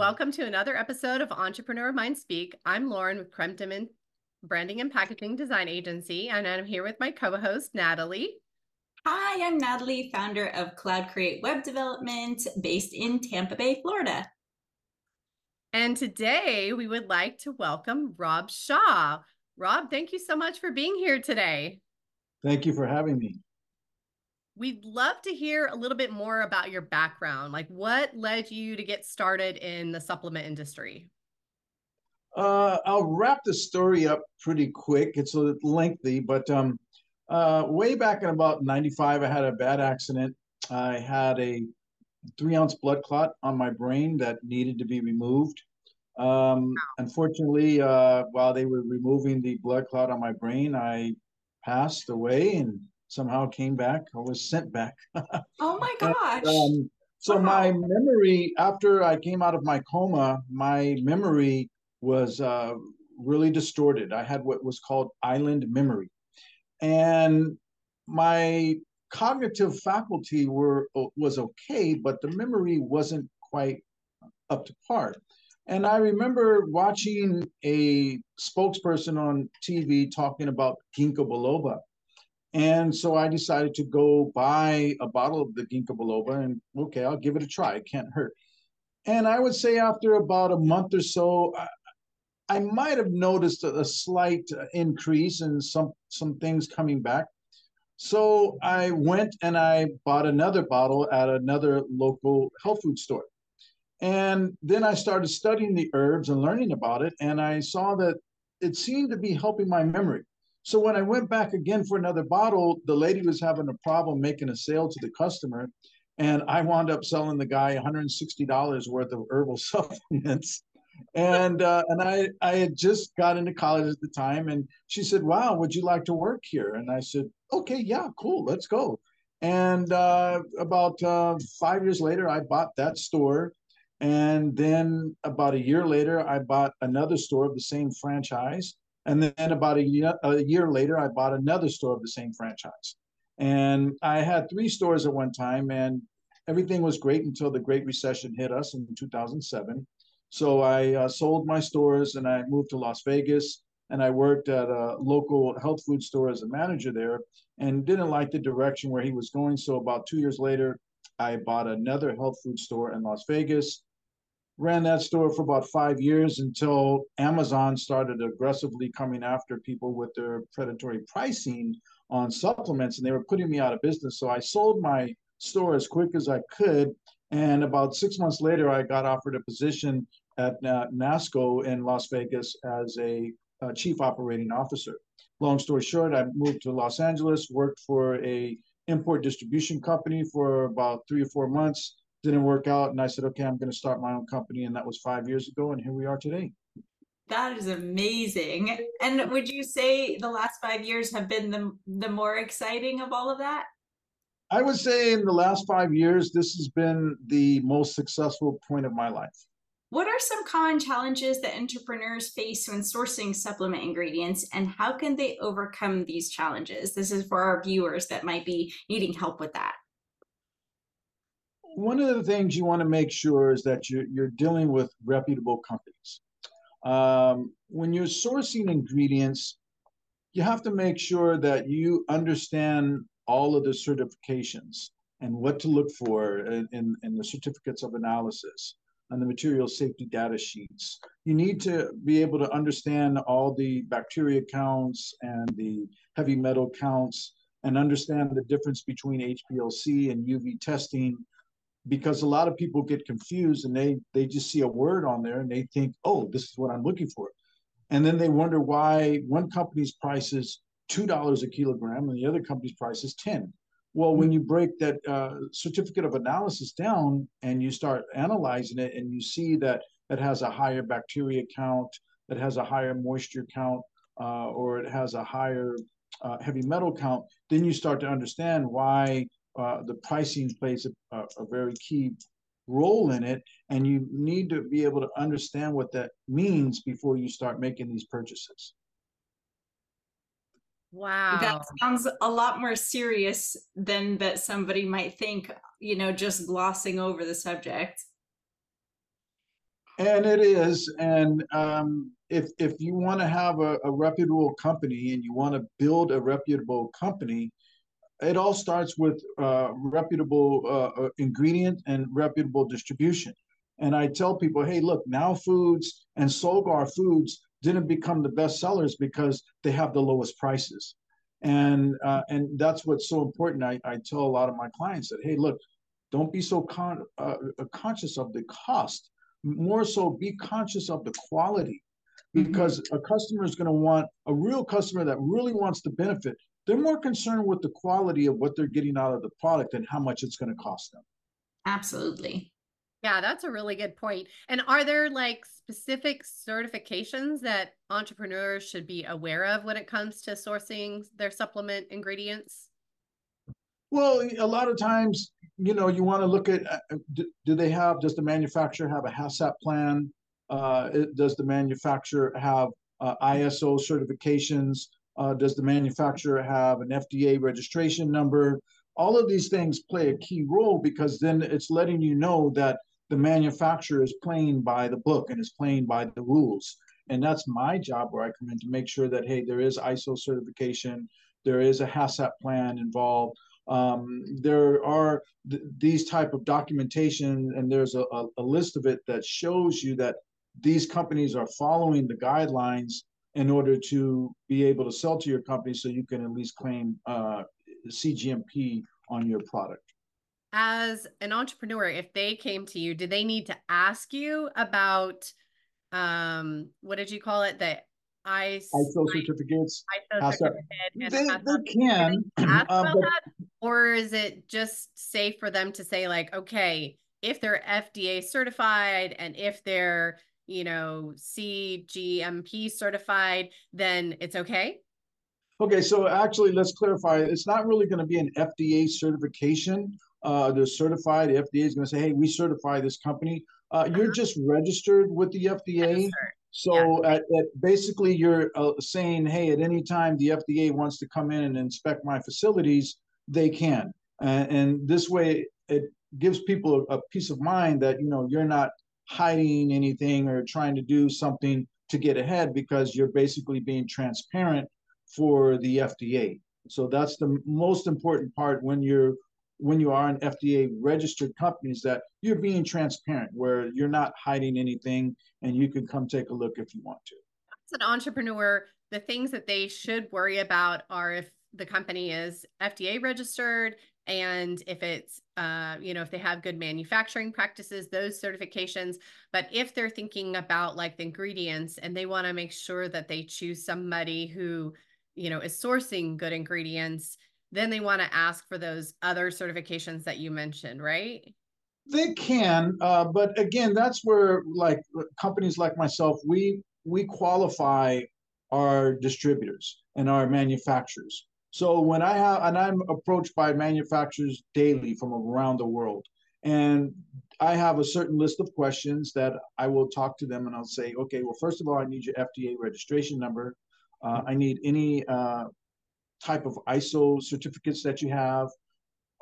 welcome to another episode of Entrepreneur Mind Speak. I'm Lauren with Creme de Mint Branding and Packaging Design Agency, and I'm here with my co-host Natalie. Hi, I'm Natalie, founder of Cloud Create Web Development based in Tampa Bay, Florida. And today we would like to welcome Rob Shaw. Rob, thank you so much for being here today. Thank you for having me. We'd love to hear a little bit more about your background. Like, what led you to get started in the supplement industry? Uh, I'll wrap the story up pretty quick. It's a lengthy, but um, uh, way back in about 95, I had a bad accident. I had a three ounce blood clot on my brain that needed to be removed. Um, unfortunately, uh, while they were removing the blood clot on my brain, I passed away and somehow came back. I was sent back. oh my gosh. And, um, so wow. my memory after I came out of my coma, my memory was uh, really distorted. I had what was called island memory, and my cognitive faculty were was okay, but the memory wasn't quite up to par. And I remember watching a spokesperson on TV talking about ginkgo biloba. And so I decided to go buy a bottle of the ginkgo biloba and okay, I'll give it a try. It can't hurt. And I would say after about a month or so, I, I might have noticed a, a slight uh, increase in some some things coming back. So I went and I bought another bottle at another local health food store. And then I started studying the herbs and learning about it. And I saw that it seemed to be helping my memory. So when I went back again for another bottle, the lady was having a problem making a sale to the customer. And I wound up selling the guy $160 worth of herbal supplements. And uh, and I I had just got into college at the time, and she said, "Wow, would you like to work here?" And I said, "Okay, yeah, cool, let's go." And uh, about uh, five years later, I bought that store and then about a year later, I bought another store of the same franchise. And then about a year, a year later, I bought another store of the same franchise. And I had three stores at one time, and everything was great until the Great Recession hit us in 2007. So I uh, sold my stores and I moved to Las Vegas and I worked at a local health food store as a manager there and didn't like the direction where he was going. So about two years later, I bought another health food store in Las Vegas ran that store for about five years until Amazon started aggressively coming after people with their predatory pricing on supplements, and they were putting me out of business. So I sold my store as quick as I could. And about six months later, I got offered a position at uh, NASCO in Las Vegas as a, a chief operating officer. Long story short, I moved to Los Angeles, worked for a import distribution company for about three or four months, didn't work out and i said okay i'm going to start my own company and that was five years ago and here we are today. That is amazing. And would you say the last five years have been the, the more exciting of all of that? I would say in the last five years this has been the most successful point of my life. What are some common challenges that entrepreneurs face when sourcing supplement ingredients, and how can they overcome these challenges? This is for our viewers that might be needing help with that one of the things you want to make sure is that you're, you're dealing with reputable companies. Um, when you're sourcing ingredients, you have to make sure that you understand all of the certifications and what to look for in, in, in the certificates of analysis and the material safety data sheets. You need to be able to understand all the bacteria counts and the heavy metal counts and understand the difference between HPLC and UV testing because a lot of people get confused and they they just see a word on there and they think, oh, this is what I'm looking for, and then they wonder why one company's price is two dollars a kilogram and the other company's price is ten. Well, when you break that uh, certificate of analysis down and you start analyzing it, and you see that it has a higher bacteria count, it has a higher moisture count, uh, or it has a higher uh, heavy metal count, then you start to understand why uh, the pricing plays a, a, very key role in it, and you need to be able to understand what that means before you start making these purchases. Wow. That sounds a lot more serious than that somebody might think, you know, just glossing over the subject. And it is. And um, if if you want to have a, a reputable company and you want to build a reputable company, it all starts with uh, reputable uh, uh, ingredient and reputable distribution. And I tell people, hey, look, Now Foods and Solgar Foods didn't become the best sellers because they have the lowest prices. And uh, and that's what's so important. I, I tell a lot of my clients that, hey, look, don't be so con- uh, uh conscious of the cost. More so, be conscious of the quality mm-hmm. because mm-hmm. a customer is going to want a real customer that really wants to benefit they're more concerned with the quality of what they're getting out of the product and how much it's going to cost them. Absolutely. Yeah, that's a really good point. And are there like specific certifications that entrepreneurs should be aware of when it comes to sourcing their supplement ingredients? Well, a lot of times, you know, you want to look at uh, do, do they have, does the manufacturer have a HACCP plan? Uh, does the manufacturer have uh, ISO certifications? Uh, does the manufacturer have an FDA registration number? All of these things play a key role because then it's letting you know that the manufacturer is playing by the book and is playing by the rules. And that's my job where I come in to make sure that, hey, there is ISO certification, there is a HACCP plan involved. Um, there are th- these type of documentation, and there's a, a, a list of it that shows you that these companies are following the guidelines in order to be able to sell to your company so you can at least claim uh, CGMP on your product. As an entrepreneur, if they came to you, do they need to ask you about um what did you call it? The ISO, ISO certificates. ISO certificate they, they can. Ask uh, about but, that? Or is it just safe for them to say, like, okay, if they're FDA certified and if they're you know, CGMP certified, then it's okay? Okay, so actually, let's clarify. It's not really going to be an FDA certification. Uh, they're certified. The FDA is going to say, "Hey, we certify this company." Uh, uh-huh. You're just registered with the FDA. So yeah. at, at basically, you're uh, saying, "Hey, at any time the FDA wants to come in and inspect my facilities, they can." and this way, it gives people a, a peace of mind that you know you're not hiding anything or trying to do something to get ahead because you're basically being transparent for the FDA. So that's the most important part when you're when you are an FDA registered company is that you're being transparent where you're not hiding anything and you can come take a look if you want to. As an entrepreneur, the things that they should worry about are if the company is FDA registered and if it's uh, you know if they have good manufacturing practices those certifications. But if they're thinking about like the ingredients and they want to make sure that they choose somebody who you know is sourcing good ingredients then they want to ask for those other certifications that you mentioned right? They can uh, but again that's where like companies like myself we we qualify our distributors and our manufacturers so when I have, and I'm approached by manufacturers daily from around the world, and I have a certain list of questions that I will talk to them and I'll say, okay, well, first of all, I need your FDA registration number. Uh, I need any uh, type of ISO certificates that you have.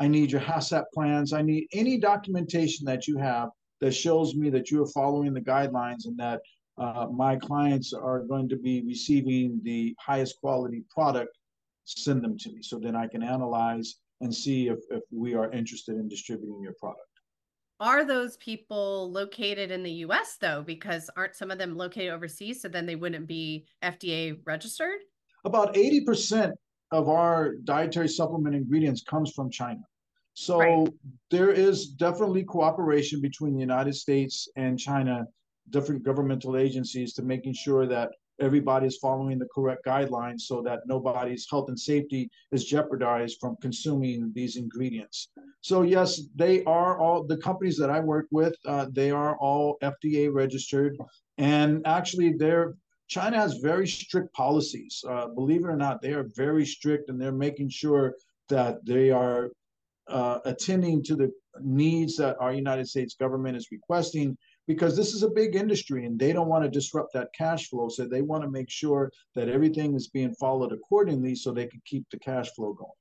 I need your HACCP plans. I need any documentation that you have that shows me that you are following the guidelines and that uh, my clients are going to be receiving the highest quality product send them to me so then I can analyze and see if, if we are interested in distributing your product. Are those people located in the US though? Because aren't some of them located overseas? So then they wouldn't be FDA registered? About 80% of our dietary supplement ingredients comes from China. So right. there is definitely cooperation between the United States and China, different governmental agencies to making sure that everybody is following the correct guidelines so that nobody's health and safety is jeopardized from consuming these ingredients. So yes, they are all the companies that I work with. Uh, they are all FDA registered, and actually, they're China has very strict policies. Uh, believe it or not, they are very strict, and they're making sure that they are uh, attending to the needs that our United States government is requesting because this is a big industry and they don't want to disrupt that cash flow. So they want to make sure that everything is being followed accordingly so they can keep the cash flow going.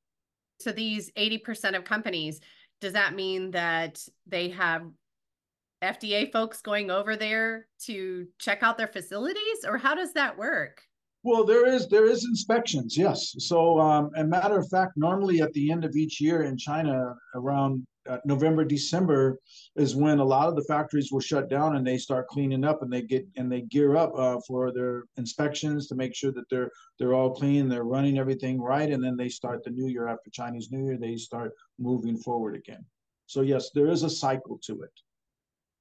So these 80% of companies, does that mean that they have FDA folks going over there to check out their facilities, or how does that work? Well, there is there is inspections, yes. So, um, a matter of fact, normally at the end of each year in China, around uh, November, December, is when a lot of the factories will shut down and they start cleaning up and they get and they gear up uh, for their inspections to make sure that they're they're all clean, they're running everything right, and then they start the new year after Chinese New Year, they start moving forward again. So yes, there is a cycle to it.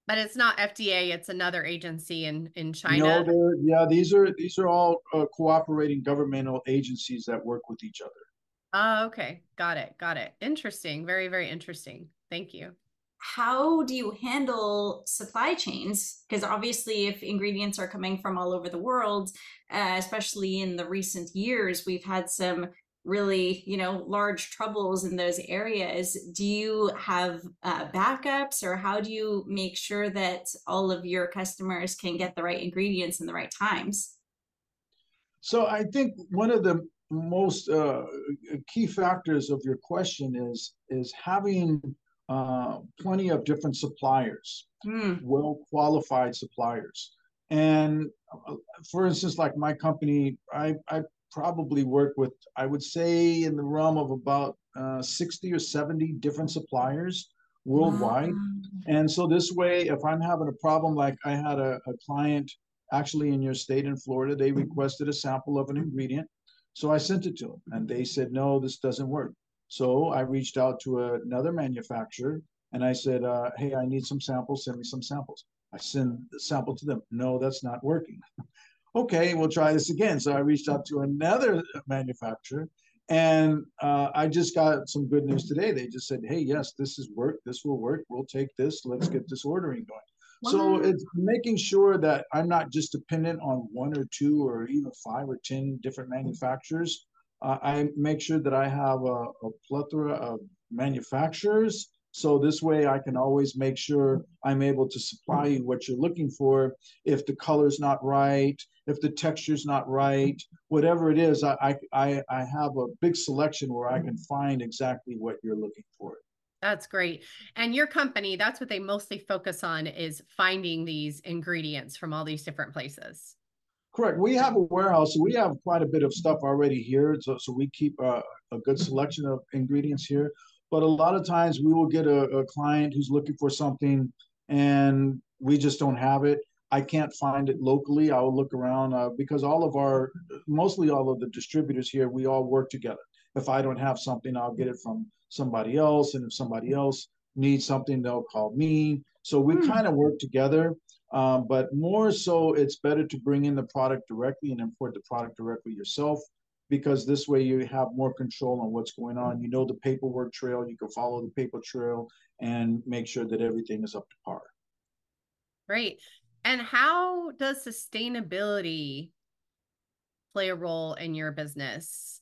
But it's not FDA; it's another agency in in China. No, yeah, these are these are all uh, cooperating governmental agencies that work with each other. Oh, okay, got it, got it. Interesting, very very interesting. Thank you. How do you handle supply chains? Because obviously, if ingredients are coming from all over the world, uh, especially in the recent years, we've had some really you know large troubles in those areas do you have uh, backups or how do you make sure that all of your customers can get the right ingredients in the right times so i think one of the most uh, key factors of your question is is having uh, plenty of different suppliers mm. well qualified suppliers and uh, for instance like my company i i probably work with, I would say, in the realm of about uh, 60 or 70 different suppliers worldwide. Wow. And so this way, if I'm having a problem, like I had a, a client actually in your state in Florida, they requested a sample of an ingredient. So I sent it to them and they said, no, this doesn't work. So I reached out to another manufacturer and I said, uh, hey, I need some samples, send me some samples. I send the sample to them. No, that's not working. okay, we'll try this again. So I reached out to another manufacturer and uh, I just got some good news today. They just said, hey, yes, this is work. This will work. We'll take this. Let's get this ordering going. Wow. So it's making sure that I'm not just dependent on one or two or even five or 10 different manufacturers. I make sure that I have a, a plethora of manufacturers so this way I can always make sure I'm able to supply you what you're looking for. If the color's not right, if the texture's not right, whatever it is, I, I, I have a big selection where I can find exactly what you're looking for. That's great. And your company, that's what they mostly focus on is finding these ingredients from all these different places. Correct. We have a warehouse, so we have quite a bit of stuff already here. So, so we keep a, a good selection of ingredients here. But a lot of times we will get a, a client who's looking for something and we just don't have it. I can't find it locally. I will look around uh, because all of our, mostly all of the distributors here, we all work together. If I don't have something, I'll get it from somebody else. And if somebody else needs something, they'll call me. So we hmm. kind of work together. Um, but more so, it's better to bring in the product directly and import the product directly yourself because this way you have more control on what's going on. You know the paperwork trail, you can follow the paper trail and make sure that everything is up to par. Great. And how does sustainability play a role in your business?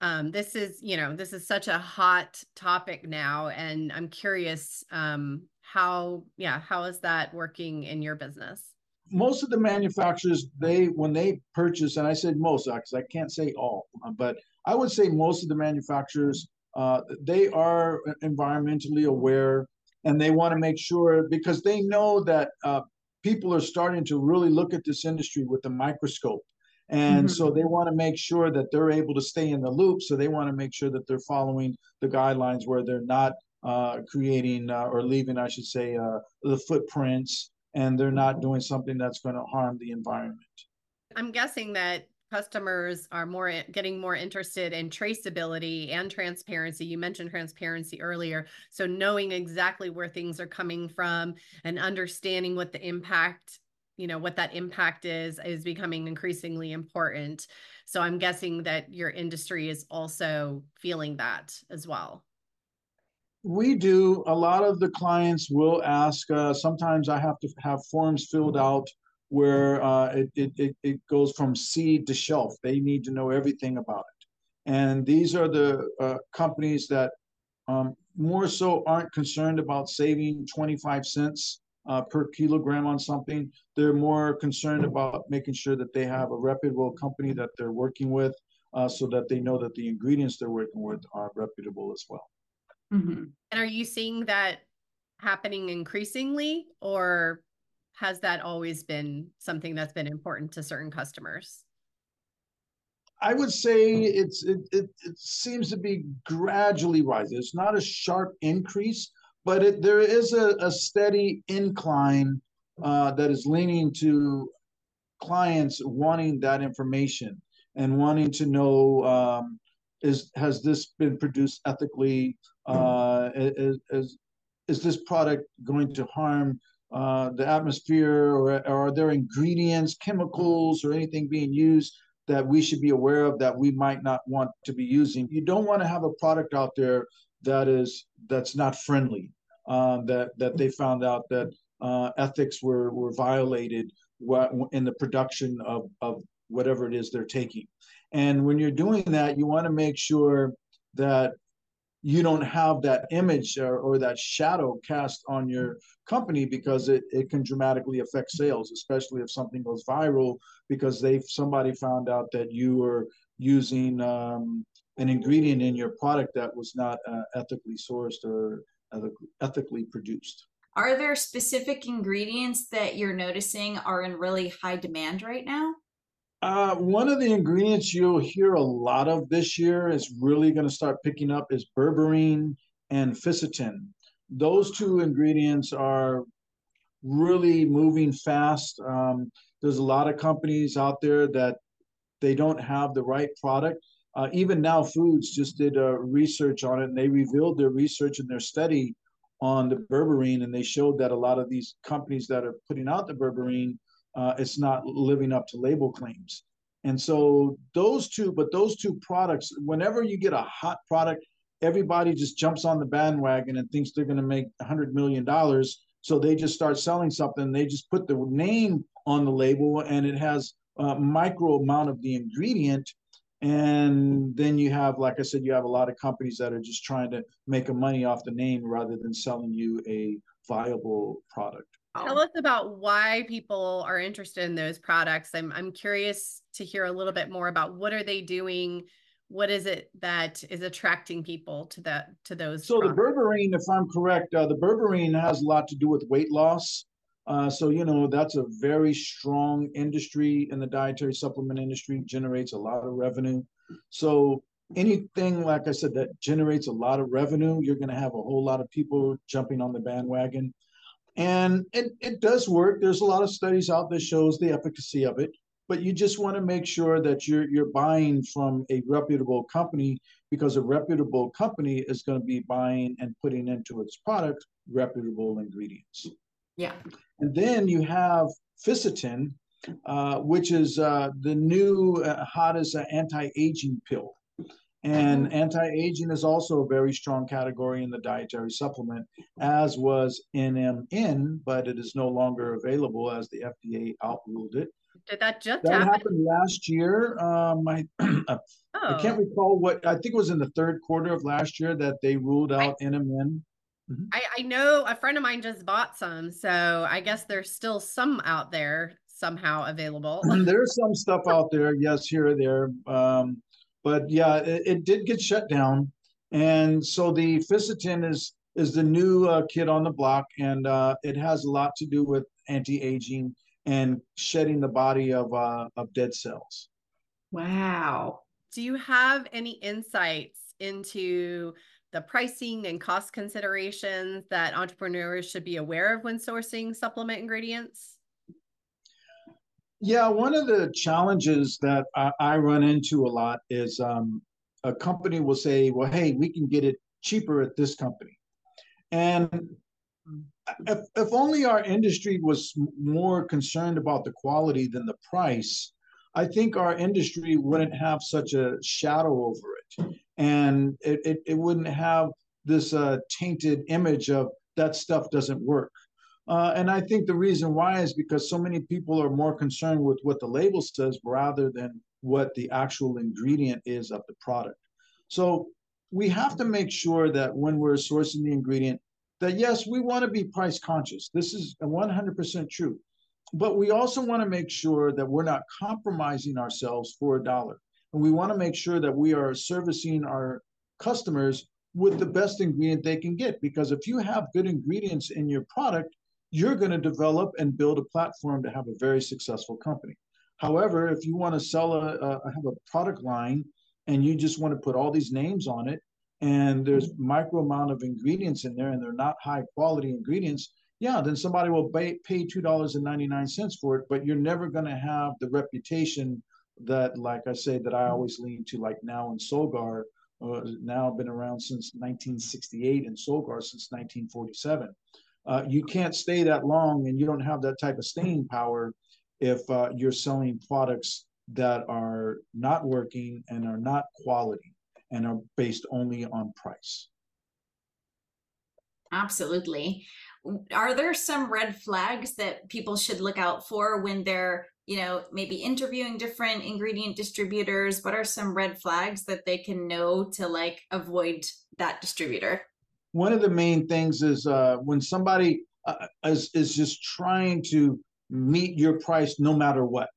Um, this is, you know, this is such a hot topic now, and I'm curious um, how, yeah, how is that working in your business? most of the manufacturers they when they purchase and i said most because i can't say all but i would say most of the manufacturers uh, they are environmentally aware and they want to make sure because they know that uh, people are starting to really look at this industry with a microscope and mm-hmm. so they want to make sure that they're able to stay in the loop so they want to make sure that they're following the guidelines where they're not uh, creating uh, or leaving i should say uh, the footprints and they're not doing something that's going to harm the environment. I'm guessing that customers are more getting more interested in traceability and transparency. You mentioned transparency earlier. So knowing exactly where things are coming from and understanding what the impact, you know, what that impact is is becoming increasingly important. So I'm guessing that your industry is also feeling that as well we do. A lot of the clients will ask uh, sometimes i have to have forms filled out where uh, it, it, it goes from seed to shelf. They need to know everything about it. And these are the uh, companies that um, more so aren't concerned about saving 25 cents uh, per kilogram on something. They're more concerned about making sure that they have a reputable company that they're working with uh, so that they know that the ingredients they're working with are reputable as well Mm-hmm. And are you seeing that happening increasingly, or has that always been something that's been important to certain customers? I would say it's it, it, it seems to be gradually rising. It's not a sharp increase, but it, there is a, a steady incline uh, that is leaning to clients wanting that information and wanting to know um, is has this been produced ethically? Uh, is, is, is this product going to harm uh, the atmosphere, or, or are there ingredients, chemicals, or anything being used that we should be aware of that we might not want to be using? You don't want to have a product out there that is that's not friendly. Uh, that that they found out that uh, ethics were were violated in the production of of whatever it is they're taking. And when you're doing that, you want to make sure that you don't have that image or, or, that shadow cast on your company because it, it can dramatically affect sales, especially if something goes viral because they somebody found out that you were using um, an ingredient in your product that was not uh, ethically sourced or ethically produced. Are there specific ingredients that you're noticing are in really high demand right now? Uh, one of the ingredients you'll hear a lot of this year is really going to start picking up is berberine and fisetin. Those two ingredients are really moving fast. Um, there's a lot of companies out there that they don't have the right product. Uh, even now, Foods just did a research on it, and they revealed their research and their study on the berberine, and they showed that a lot of these companies that are putting out the berberine uh, it's not living up to label claims. And so those two, but those two products, whenever you get a hot product, everybody just jumps on the bandwagon and thinks they're going to make a $100 million. So they just start selling something. They just put the name on the label and it has a micro amount of the ingredient. And then you have, like I said, you have a lot of companies that are just trying to make a money off the name rather than selling you a viable product. Tell us about why people are interested in those products. I'm I'm curious to hear a little bit more about what are they doing, what is it that is attracting people to that to those. So products? the berberine, if I'm correct, uh, the berberine has a lot to do with weight loss. Uh, so you know that's a very strong industry in the dietary supplement industry, generates a lot of revenue. So anything like I said that generates a lot of revenue, you're going to have a whole lot of people jumping on the bandwagon and it, it does work. There's a lot of studies out that shows the efficacy of it but you just want to make sure that you're you're buying from a reputable company because a reputable company is going to be buying and putting into its product reputable ingredients. Yeah. And then you have fisetin uh, which is uh, the new uh, hottest anti-aging pill and mm-hmm. anti-aging is also a very strong category in the dietary supplement, as was NMN, but it is no longer available as the FDA outruled it. Did that just that happen? happened last year? Um, I, oh. I can't recall what. I think it was in the third quarter of last year that they ruled out I, NMN. Mm-hmm. I, I know a friend of mine just bought some, so I guess there's still some out there somehow available. there's some stuff out there, yes, here or there. Um, but yeah, it, it did get shut down, and so the fisetin is is the new uh, kid on the block, and uh, it has a lot to do with anti-aging and shedding the body of uh, of dead cells. Wow. Do you have any insights into the pricing and cost considerations that entrepreneurs should be aware of when sourcing supplement ingredients? Yeah, one of the challenges that I, I run into a lot is um, a company will say, well, hey, we can get it cheaper at this company. And if, if only our industry was more concerned about the quality than the price, I think our industry wouldn't have such a shadow over it. And it, it, it wouldn't have this uh, tainted image of that stuff doesn't work. Uh, and I think the reason why is because so many people are more concerned with what the label says rather than what the actual ingredient is of the product. So we have to make sure that when we're sourcing the ingredient, that yes, we want to be price conscious. This is 100% true. But we also want to make sure that we're not compromising ourselves for a dollar. And we want to make sure that we are servicing our customers with the best ingredient they can get. Because if you have good ingredients in your product, you're going to develop and build a platform to have a very successful company. However, if you want to sell a, a have a product line and you just want to put all these names on it and there's micro amount of ingredients in there and they're not high quality ingredients, yeah, then somebody will pay, pay $2.99 for it, but you're never going to have the reputation that, like I say, that I always lean to, like now in Solgar, uh, now been around since 1968 and Solgar since 1947. Uh, you can't stay that long and you don't have that type of staying power if uh, you're selling products that are not working and are not quality and are based only on price. Absolutely. Are there some red flags that people should look out for when they're, you know, maybe interviewing different ingredient distributors? What are some red flags that they can know to like avoid that distributor? One of the main things is uh, when somebody uh, is, is just trying to meet your price no matter what.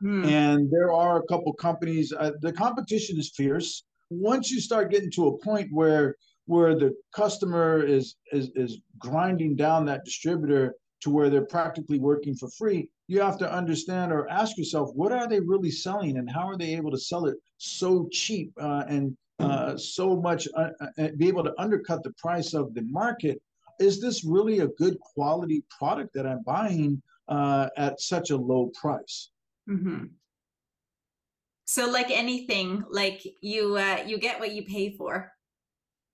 Hmm. And there are a couple companies, uh, the competition is fierce. Once you start getting to a point where where the customer is is is grinding down that distributor to where they're practically working for free, you have to understand or ask yourself, what are they really selling and how are they able to sell it so cheap uh, and uh, so much, uh, uh be able to undercut the price of the market? Is this really a good quality product that I'm buying uh, at such a low price. Mm-hmm. So, like anything, like you uh, you get what you pay for.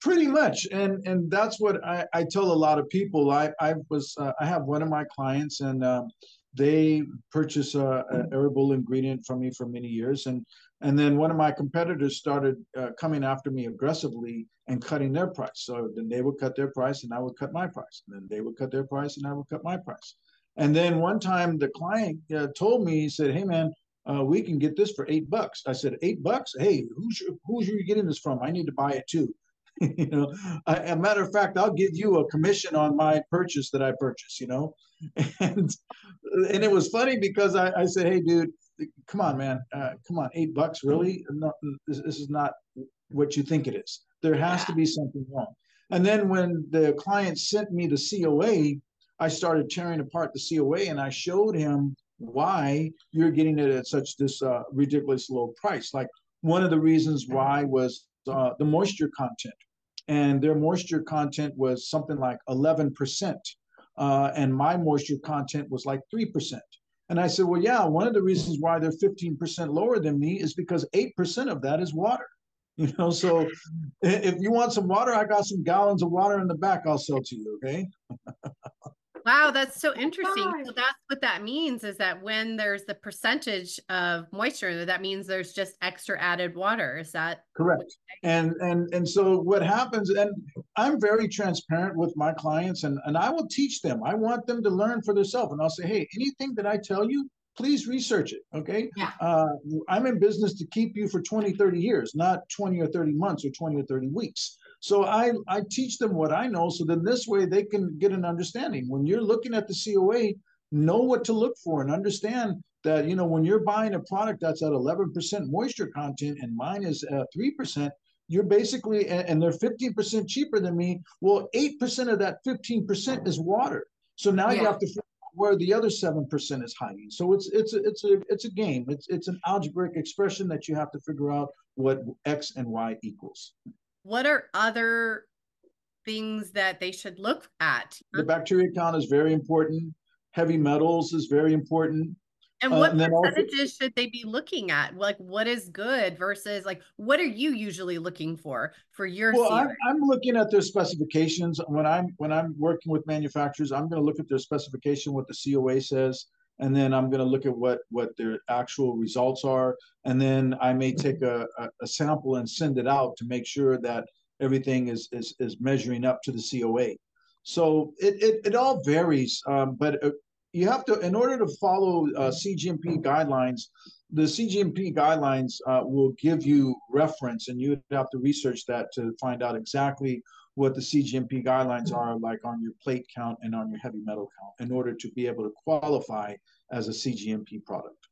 Pretty much, and and that's what I, I tell a lot of people. I I was uh, I have one of my clients, and um, they purchase a, a herbal ingredient from me for many years, and and then one of my competitors started uh, coming after me aggressively and cutting their price. So then they would cut their price, and I would cut my price. And then they would cut their price, and I would cut my price. And then one time the client uh, told me, he said, "Hey man, uh, we can get this for eight bucks." I said, eight bucks? Hey, who's who's you getting this from? I need to buy it too." you know, I, a matter of fact, I'll give you a commission on my purchase that I purchase. You know, and and it was funny because I, I said, "Hey, dude, come on, man, uh, come on, eight bucks, really? No, this, this is not what you think it is. There has to be something wrong." And then when the client sent me the COA, I started tearing apart the COA and I showed him why you're getting it at such this uh, ridiculous low price. Like one of the reasons why was uh, the moisture content, and their moisture content was something like 11%, uh, and my moisture content was like 3%. And I said, well, yeah, one of the reasons why they're 15% lower than me is because 8% of that is water. You know, so if you want some water, I got some gallons of water in the back I'll sell to you, okay? Wow, that's so interesting. So that's what that means is that when there's the percentage of moisture, that means there's just extra added water. Is that correct? And and and so what happens, and I'm very transparent with my clients and, and I will teach them. I want them to learn for themselves. And I'll say, hey, anything that I tell you, please research it. Okay. Yeah. Uh, I'm in business to keep you for 20, 30 years, not 20 or 30 months or 20 or 30 weeks. So I, I teach them what I know. So then this way they can get an understanding. When you're looking at the COA, know what to look for and understand that, you know, when you're buying a product that's at 11% moisture content and mine is uh, 3%, you're basically, and they're 15% cheaper than me. Well, 8% of that 15% is water. So now yeah. you have to figure out where the other 7% is hiding. So it's, it's, a, it's a, it's a game. It's, it's an algebraic expression that you have to figure out what X and Y equals what are other things that they should look at? The bacteria count is very important. Heavy metals is very important. And uh, what uh, and percentages also, should they be looking at? Like, what is good versus like, what are you usually looking for for your? Well, I'm, I'm, looking at their specifications when I'm when I'm working with manufacturers. I'm going to look at their specification, what the COA says, and then I'm going to look at what what their actual results are, and then I may take a, a, a, sample and send it out to make sure that everything is is, is measuring up to the COA. So it it, it all varies, um, but uh, you have to in order to follow uh, CGMP guidelines. The CGMP guidelines uh, will give you reference, and you have to research that to find out exactly what the CGMP guidelines are like on your plate count and on your heavy metal count in order to be able to qualify as a CGMP product.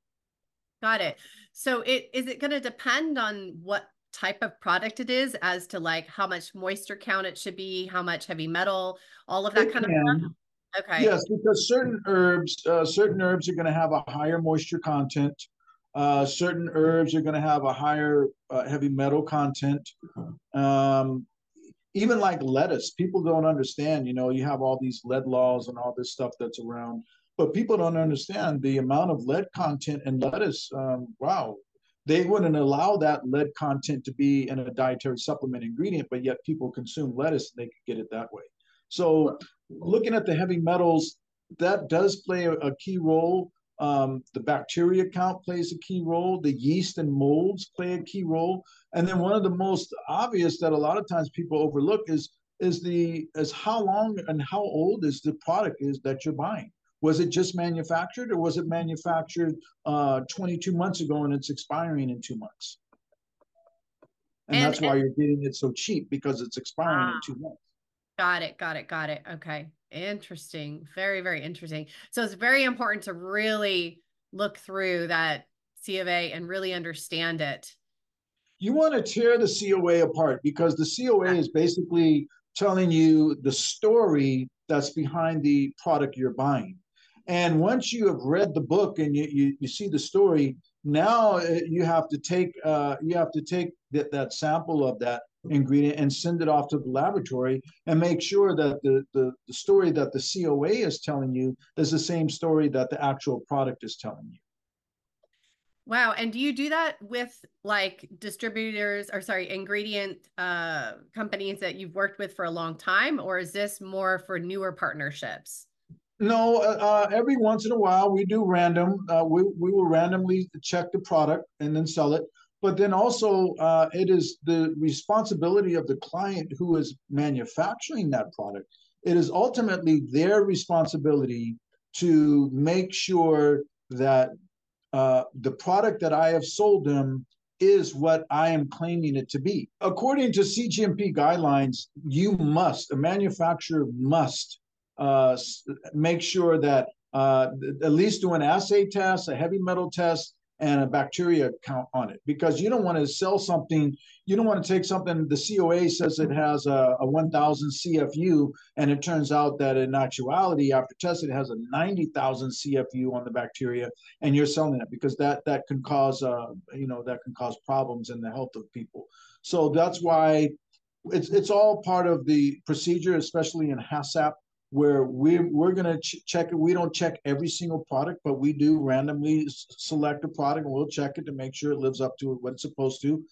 Got it. So it is it going to depend on what type of product it is as to like how much moisture count it should be, how much heavy metal, all of that It kind can. of stuff? Okay. Yes, because certain herbs, uh, certain herbs are going to have a higher moisture content. Uh, certain herbs are going to have a higher uh, heavy metal content. Um, even like lettuce, people don't understand. You know, you have all these lead laws and all this stuff that's around, but people don't understand the amount of lead content in lettuce. Um, wow, they wouldn't allow that lead content to be in a dietary supplement ingredient, but yet people consume lettuce and they could get it that way. So, looking at the heavy metals, that does play a, a key role. Um, the bacteria count plays a key role. The yeast and molds play a key role. And then one of the most obvious that a lot of times people overlook is is the is how long and how old is the product is that you're buying. Was it just manufactured, or was it manufactured uh, 22 months ago and it's expiring in two months? And, and that's why you're getting it so cheap because it's expiring in two months. Got it. Got it. Got it. Okay. Interesting. Very, very interesting. So it's very important to really look through that C of A and really understand it. You want to tear the COA apart because the COA is basically telling you the story that's behind the product you're buying. And once you have read the book and you, you, you see the story, now uh, you have to take uh, you have to take that, that sample of that ingredient and send it off to the laboratory and make sure that the, the, the story that the COA is telling you is the same story that the actual product is telling you. Wow. And do you do that with like distributors or sorry, ingredient uh, companies that you've worked with for a long time? Or is this more for newer partnerships? No, uh, uh every once in a while we do random. Uh, we, we will randomly check the product and then sell it but then also uh, it is the responsibility of the client who is manufacturing that product. It is ultimately their responsibility to make sure that uh, the product that I have sold them is what I am claiming it to be. According to CGMP guidelines, you must, a manufacturer must uh, make sure that uh, at least do an assay test, a heavy metal test, and a bacteria count on it because you don't want to sell something you don't want to take something the coa says it has a, a 1000 cfu and it turns out that in actuality after testing it has a 90000 cfu on the bacteria and you're selling it because that that can cause uh, you know that can cause problems in the health of people. So that's why it's it's all part of the procedure especially in HACCP where we we're going to ch- check it. We don't check every single product, but we do randomly s- select a product and we'll check it to make sure it lives up to what it's supposed to.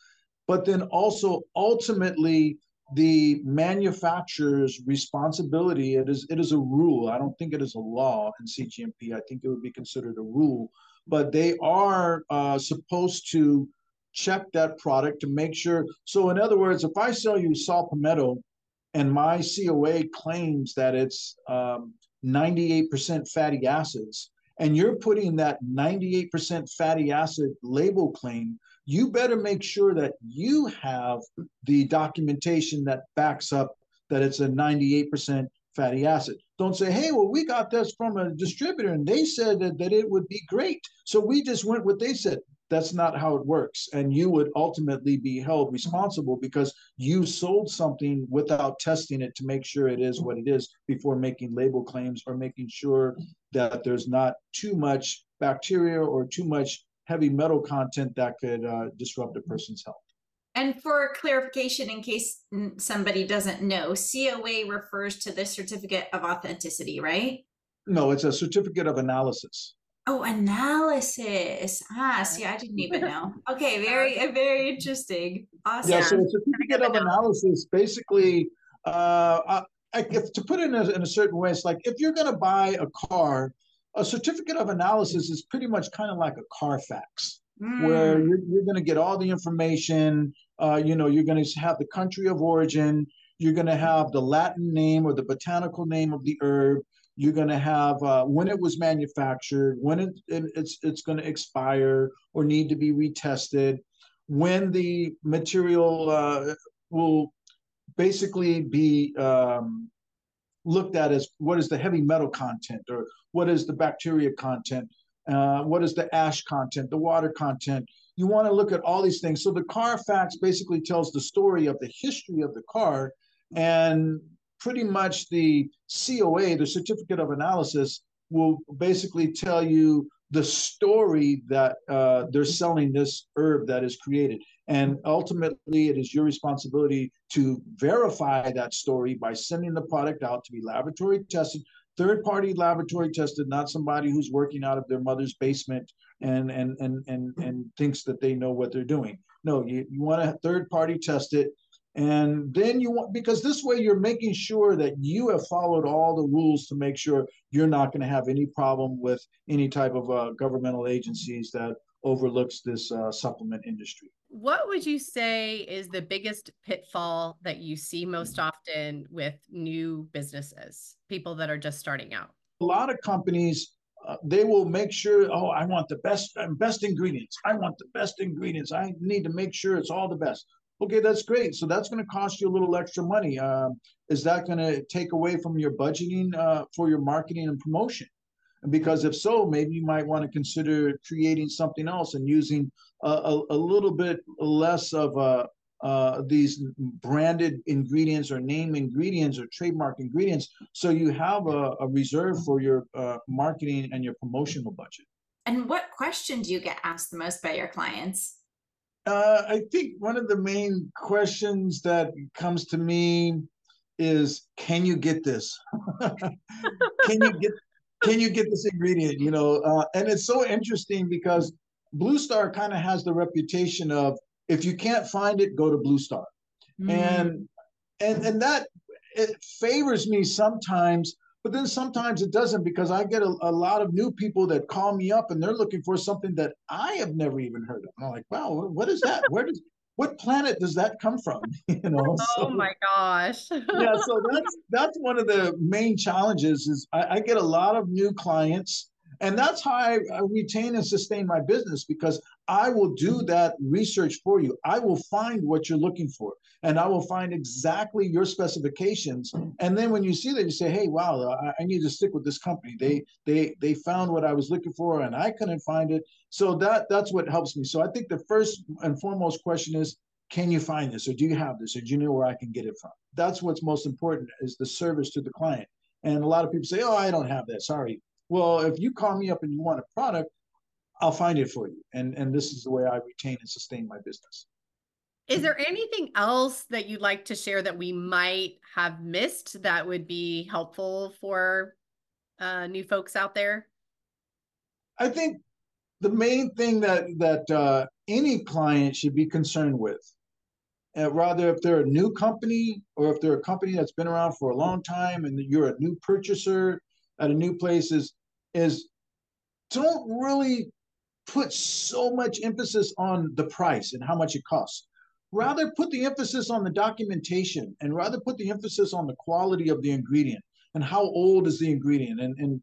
But then also ultimately the manufacturer's responsibility it is it is a rule i don't think it is a law in cgmp i think it would be considered a rule but they are uh, supposed to check that product to make sure so in other words if i sell you saw palmetto and my COA claims that it's um, 98% fatty acids, and you're putting that 98% fatty acid label claim, you better make sure that you have the documentation that backs up that it's a 98% fatty acid. Don't say, hey, well, we got this from a distributor and they said that, that it would be great. So we just went what they said that's not how it works and you would ultimately be held responsible because you sold something without testing it to make sure it is what it is before making label claims or making sure that there's not too much bacteria or too much heavy metal content that could uh, disrupt a person's health and for clarification, in case somebody doesn't know, COA refers to the certificate of authenticity, right? No, it's a certificate of analysis. Oh, analysis. Ah, see, I didn't even know. Okay, very, very interesting. Awesome. Yeah, so a certificate of analysis basically, uh, I, if, to put it in a, in a certain way, it's like if you're going to buy a car, a certificate of analysis is pretty much kind of like a Carfax, mm. where you're, you're going to get all the information. Uh, you know, you're going to have the country of origin. You're going to have the Latin name or the botanical name of the herb you're going to have uh, when it was manufactured, when it, it, it's it's going to expire or need to be retested, when the material uh, will basically be um, looked at as what is the heavy metal content or what is the bacteria content, uh, what is the ash content, the water content. You want to look at all these things. So the Carfax basically tells the story of the history of the car, and pretty much the COA, the certificate of analysis, will basically tell you the story that uh, they're selling this herb that is created. And ultimately, it is your responsibility to verify that story by sending the product out to be laboratory tested, third party laboratory tested, not somebody who's working out of their mother's basement and and and and, and thinks that they know what they're doing. No, you, you want to third party test it and then you want, because this way you're making sure that you have followed all the rules to make sure you're not going to have any problem with any type of uh, governmental agencies that overlooks this uh, supplement industry. What would you say is the biggest pitfall that you see most often with new businesses, people that are just starting out? A lot of companies uh, they will make sure oh i want the best best ingredients i want the best ingredients i need to make sure it's all the best Okay, that's great. So that's going to cost you a little extra money. Uh, is that going to take away from your budgeting uh, for your marketing and promotion? Because if so, maybe you might want to consider creating something else and using a, a, a little bit less of uh, uh, these branded ingredients or name ingredients or trademark ingredients so you have a, a reserve for your uh, marketing and your promotional budget. And what question do you get asked the most by your clients? Uh, I think one of the main questions that comes to me is, can you get this? can you get can you get this ingredient? You know, uh, and it's so interesting because Blue Star kind of has the reputation of if you can't find it, go to Blue Star, mm. and and and that it favors me sometimes but then sometimes it doesn't because I get a, a, lot of new people that call me up and they're looking for something that I have never even heard of. And I'm like, wow, what is that? Where does what planet does that come from? you know. Oh my gosh. yeah, so that's that's one of the main challenges is I, I get a lot of new clients and that's how I, retain and sustain my business because I will do that research for you. I will find what you're looking for and I will find exactly your specifications. And then when you see that, you say, hey, wow, uh, I, I need to stick with this company. They they they found what I was looking for and I couldn't find it. So that that's what helps me. So I think the first and foremost question is, can you find this or do you have this or do you know where I can get it from? That's what's most important is the service to the client. And a lot of people say, oh, I don't have that. Sorry well, if you call me up and you want a product, I'll find it for you. And and this is the way I retain and sustain my business. Is there anything else that you'd like to share that we might have missed that would be helpful for uh, new folks out there? I think the main thing that that uh, any client should be concerned with, uh, rather if they're a new company or if they're a company that's been around for a long time and you're a new purchaser at a new place, is is don't really put so much emphasis on the price and how much it costs. Rather put the emphasis on the documentation and rather put the emphasis on the quality of the ingredient and how old is the ingredient. And, and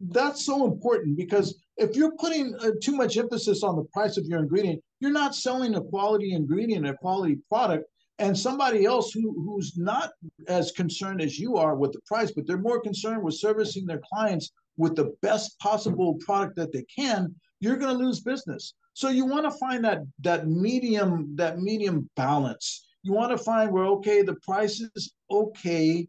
that's so important because if you're putting uh, too much emphasis on the price of your ingredient, you're not selling a quality ingredient, a quality product. And somebody else who, who's not as concerned as you are with the price, but they're more concerned with servicing their clients with the best possible product that they can, you're going to lose business. So you want to find that that medium that medium balance. You want to find where okay, the price is okay,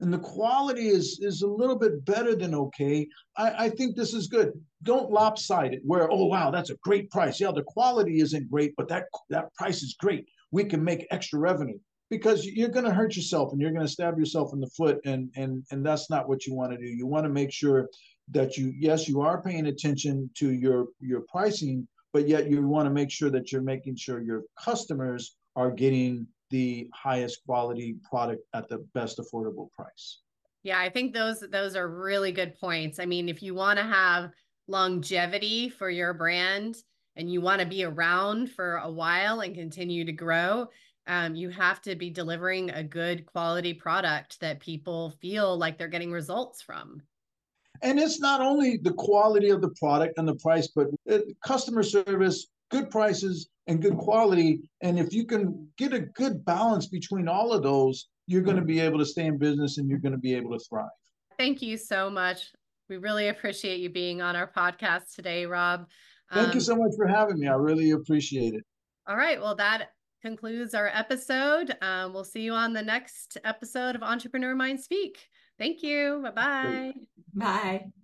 and the quality is is a little bit better than okay. I, I think this is good. Don't lopside it where oh wow that's a great price. Yeah, the quality isn't great, but that that price is great. We can make extra revenue because you're going to hurt yourself and you're going to stab yourself in the foot and and and that's not what you want to do. You want to make sure that you yes you are paying attention to your your pricing but yet you want to make sure that you're making sure your customers are getting the highest quality product at the best affordable price. Yeah i think those those are really good points. I mean if you want to have longevity for your brand and you want to be around for a while and continue to grow um, you have to be delivering a good quality product that people feel like they're getting results from. And it's not only the quality of the product and the price, but customer service, good prices, and good quality. And if you can get a good balance between all of those, you're going to be able to stay in business and you're going to be able to thrive. Thank you so much. We really appreciate you being on our podcast today, Rob. Thank um, you so much for having me. I really appreciate it. All right. Well, that concludes our episode. Um, we'll see you on the next episode of Entrepreneur Mind Speak. Thank you. Bye-bye. Bye.